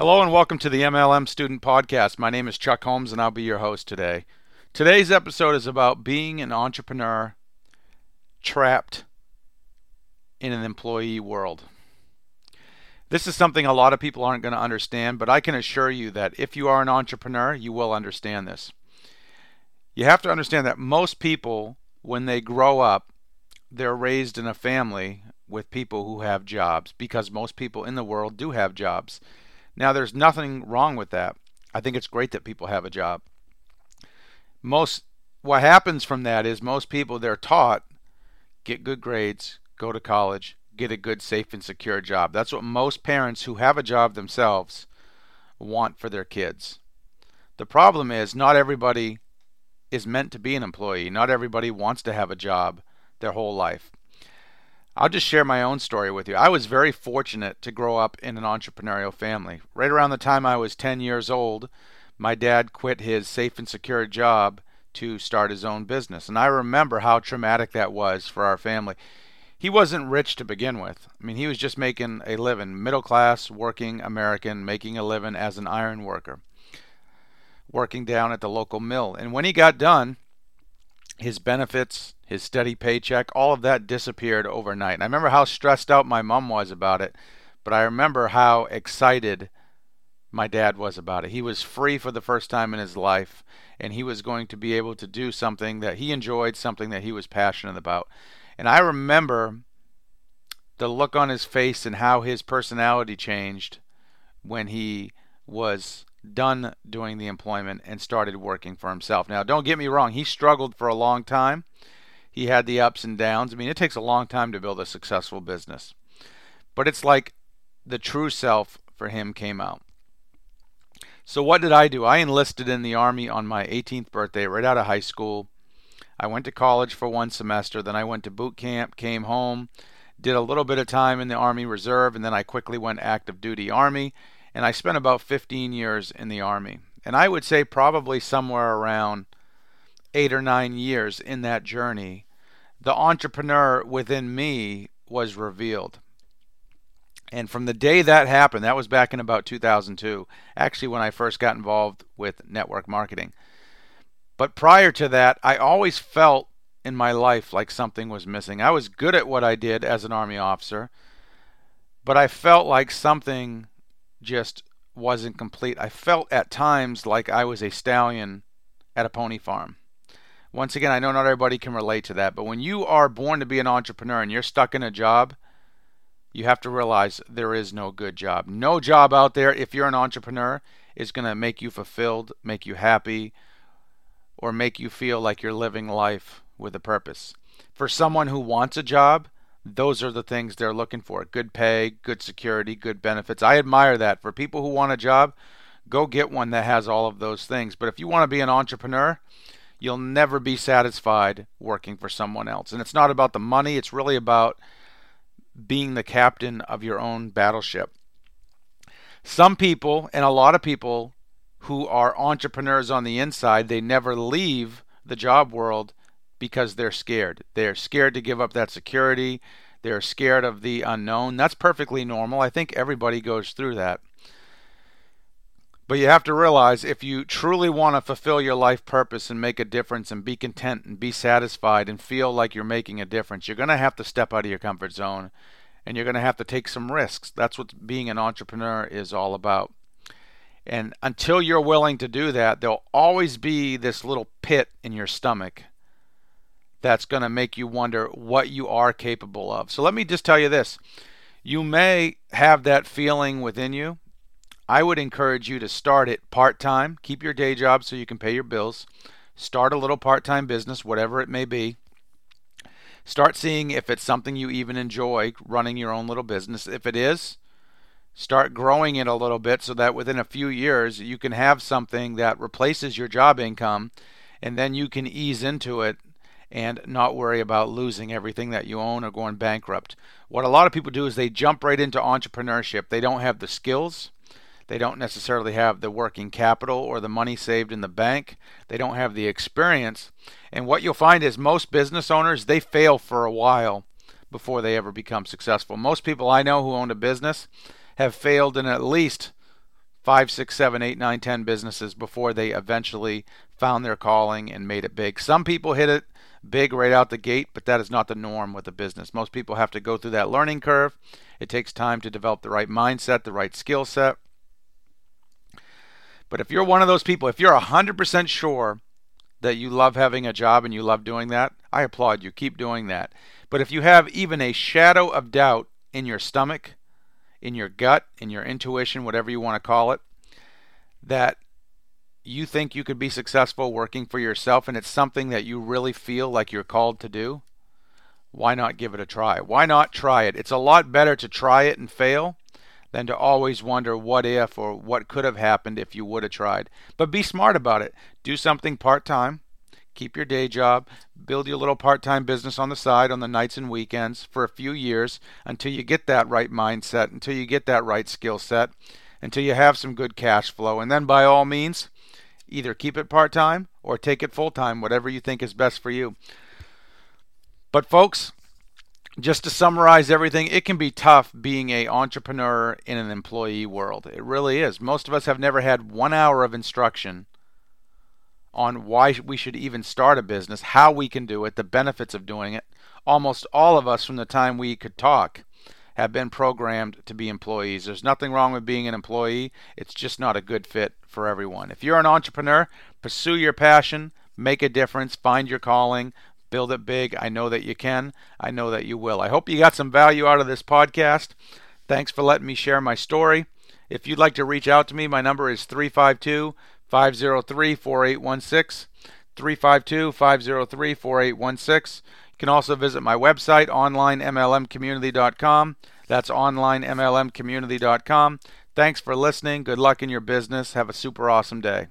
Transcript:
Hello and welcome to the MLM Student Podcast. My name is Chuck Holmes and I'll be your host today. Today's episode is about being an entrepreneur trapped in an employee world. This is something a lot of people aren't going to understand, but I can assure you that if you are an entrepreneur, you will understand this. You have to understand that most people, when they grow up, they're raised in a family with people who have jobs because most people in the world do have jobs. Now, there's nothing wrong with that. I think it's great that people have a job. Most what happens from that is most people they're taught get good grades, go to college, get a good, safe, and secure job. That's what most parents who have a job themselves want for their kids. The problem is, not everybody is meant to be an employee. Not everybody wants to have a job their whole life. I'll just share my own story with you. I was very fortunate to grow up in an entrepreneurial family. Right around the time I was 10 years old, my dad quit his safe and secure job to start his own business. And I remember how traumatic that was for our family. He wasn't rich to begin with. I mean, he was just making a living, middle class, working American, making a living as an iron worker, working down at the local mill. And when he got done, his benefits, his steady paycheck, all of that disappeared overnight. And I remember how stressed out my mom was about it, but I remember how excited my dad was about it. He was free for the first time in his life, and he was going to be able to do something that he enjoyed, something that he was passionate about. And I remember the look on his face and how his personality changed when he was done doing the employment and started working for himself. Now, don't get me wrong, he struggled for a long time he had the ups and downs. I mean, it takes a long time to build a successful business. But it's like the true self for him came out. So, what did I do? I enlisted in the Army on my 18th birthday, right out of high school. I went to college for one semester, then I went to boot camp, came home, did a little bit of time in the Army Reserve, and then I quickly went active duty Army. And I spent about 15 years in the Army. And I would say probably somewhere around eight or nine years in that journey, the entrepreneur within me was revealed. And from the day that happened, that was back in about 2002, actually when I first got involved with network marketing. But prior to that, I always felt in my life like something was missing. I was good at what I did as an Army officer, but I felt like something just wasn't complete. I felt at times like I was a stallion at a pony farm. Once again, I know not everybody can relate to that, but when you are born to be an entrepreneur and you're stuck in a job, you have to realize there is no good job. No job out there, if you're an entrepreneur, is going to make you fulfilled, make you happy, or make you feel like you're living life with a purpose. For someone who wants a job, those are the things they're looking for good pay, good security, good benefits. I admire that. For people who want a job, go get one that has all of those things. But if you want to be an entrepreneur, you'll never be satisfied working for someone else. And it's not about the money, it's really about being the captain of your own battleship. Some people, and a lot of people who are entrepreneurs on the inside, they never leave the job world because they're scared. They're scared to give up that security. They're scared of the unknown. That's perfectly normal. I think everybody goes through that. But you have to realize if you truly want to fulfill your life purpose and make a difference and be content and be satisfied and feel like you're making a difference, you're going to have to step out of your comfort zone and you're going to have to take some risks. That's what being an entrepreneur is all about. And until you're willing to do that, there'll always be this little pit in your stomach that's going to make you wonder what you are capable of. So let me just tell you this. You may have that feeling within you I would encourage you to start it part time. Keep your day job so you can pay your bills. Start a little part time business, whatever it may be. Start seeing if it's something you even enjoy running your own little business. If it is, start growing it a little bit so that within a few years you can have something that replaces your job income and then you can ease into it and not worry about losing everything that you own or going bankrupt. What a lot of people do is they jump right into entrepreneurship. They don't have the skills they don't necessarily have the working capital or the money saved in the bank. They don't have the experience. And what you'll find is most business owners, they fail for a while before they ever become successful. Most people I know who own a business have failed in at least five, six, seven, eight, nine, ten businesses before they eventually found their calling and made it big. Some people hit it big right out the gate, but that is not the norm with a business. Most people have to go through that learning curve. It takes time to develop the right mindset, the right skill set. But if you're one of those people, if you're 100% sure that you love having a job and you love doing that, I applaud you. Keep doing that. But if you have even a shadow of doubt in your stomach, in your gut, in your intuition, whatever you want to call it, that you think you could be successful working for yourself and it's something that you really feel like you're called to do, why not give it a try? Why not try it? It's a lot better to try it and fail than to always wonder what if or what could have happened if you would have tried. But be smart about it. Do something part time. Keep your day job. Build your little part time business on the side on the nights and weekends for a few years until you get that right mindset, until you get that right skill set, until you have some good cash flow. And then by all means, either keep it part time or take it full time, whatever you think is best for you. But, folks, just to summarize everything, it can be tough being a entrepreneur in an employee world. It really is. Most of us have never had one hour of instruction on why we should even start a business, how we can do it, the benefits of doing it. Almost all of us, from the time we could talk, have been programmed to be employees. There's nothing wrong with being an employee, it's just not a good fit for everyone. If you're an entrepreneur, pursue your passion, make a difference, find your calling, build it big. I know that you can. I know that you will. I hope you got some value out of this podcast. Thanks for letting me share my story. If you'd like to reach out to me, my number is 352 503 4816. 352 503 4816. Can also visit my website, onlinemlmcommunity.com. That's onlinemlmcommunity.com. Thanks for listening. Good luck in your business. Have a super awesome day.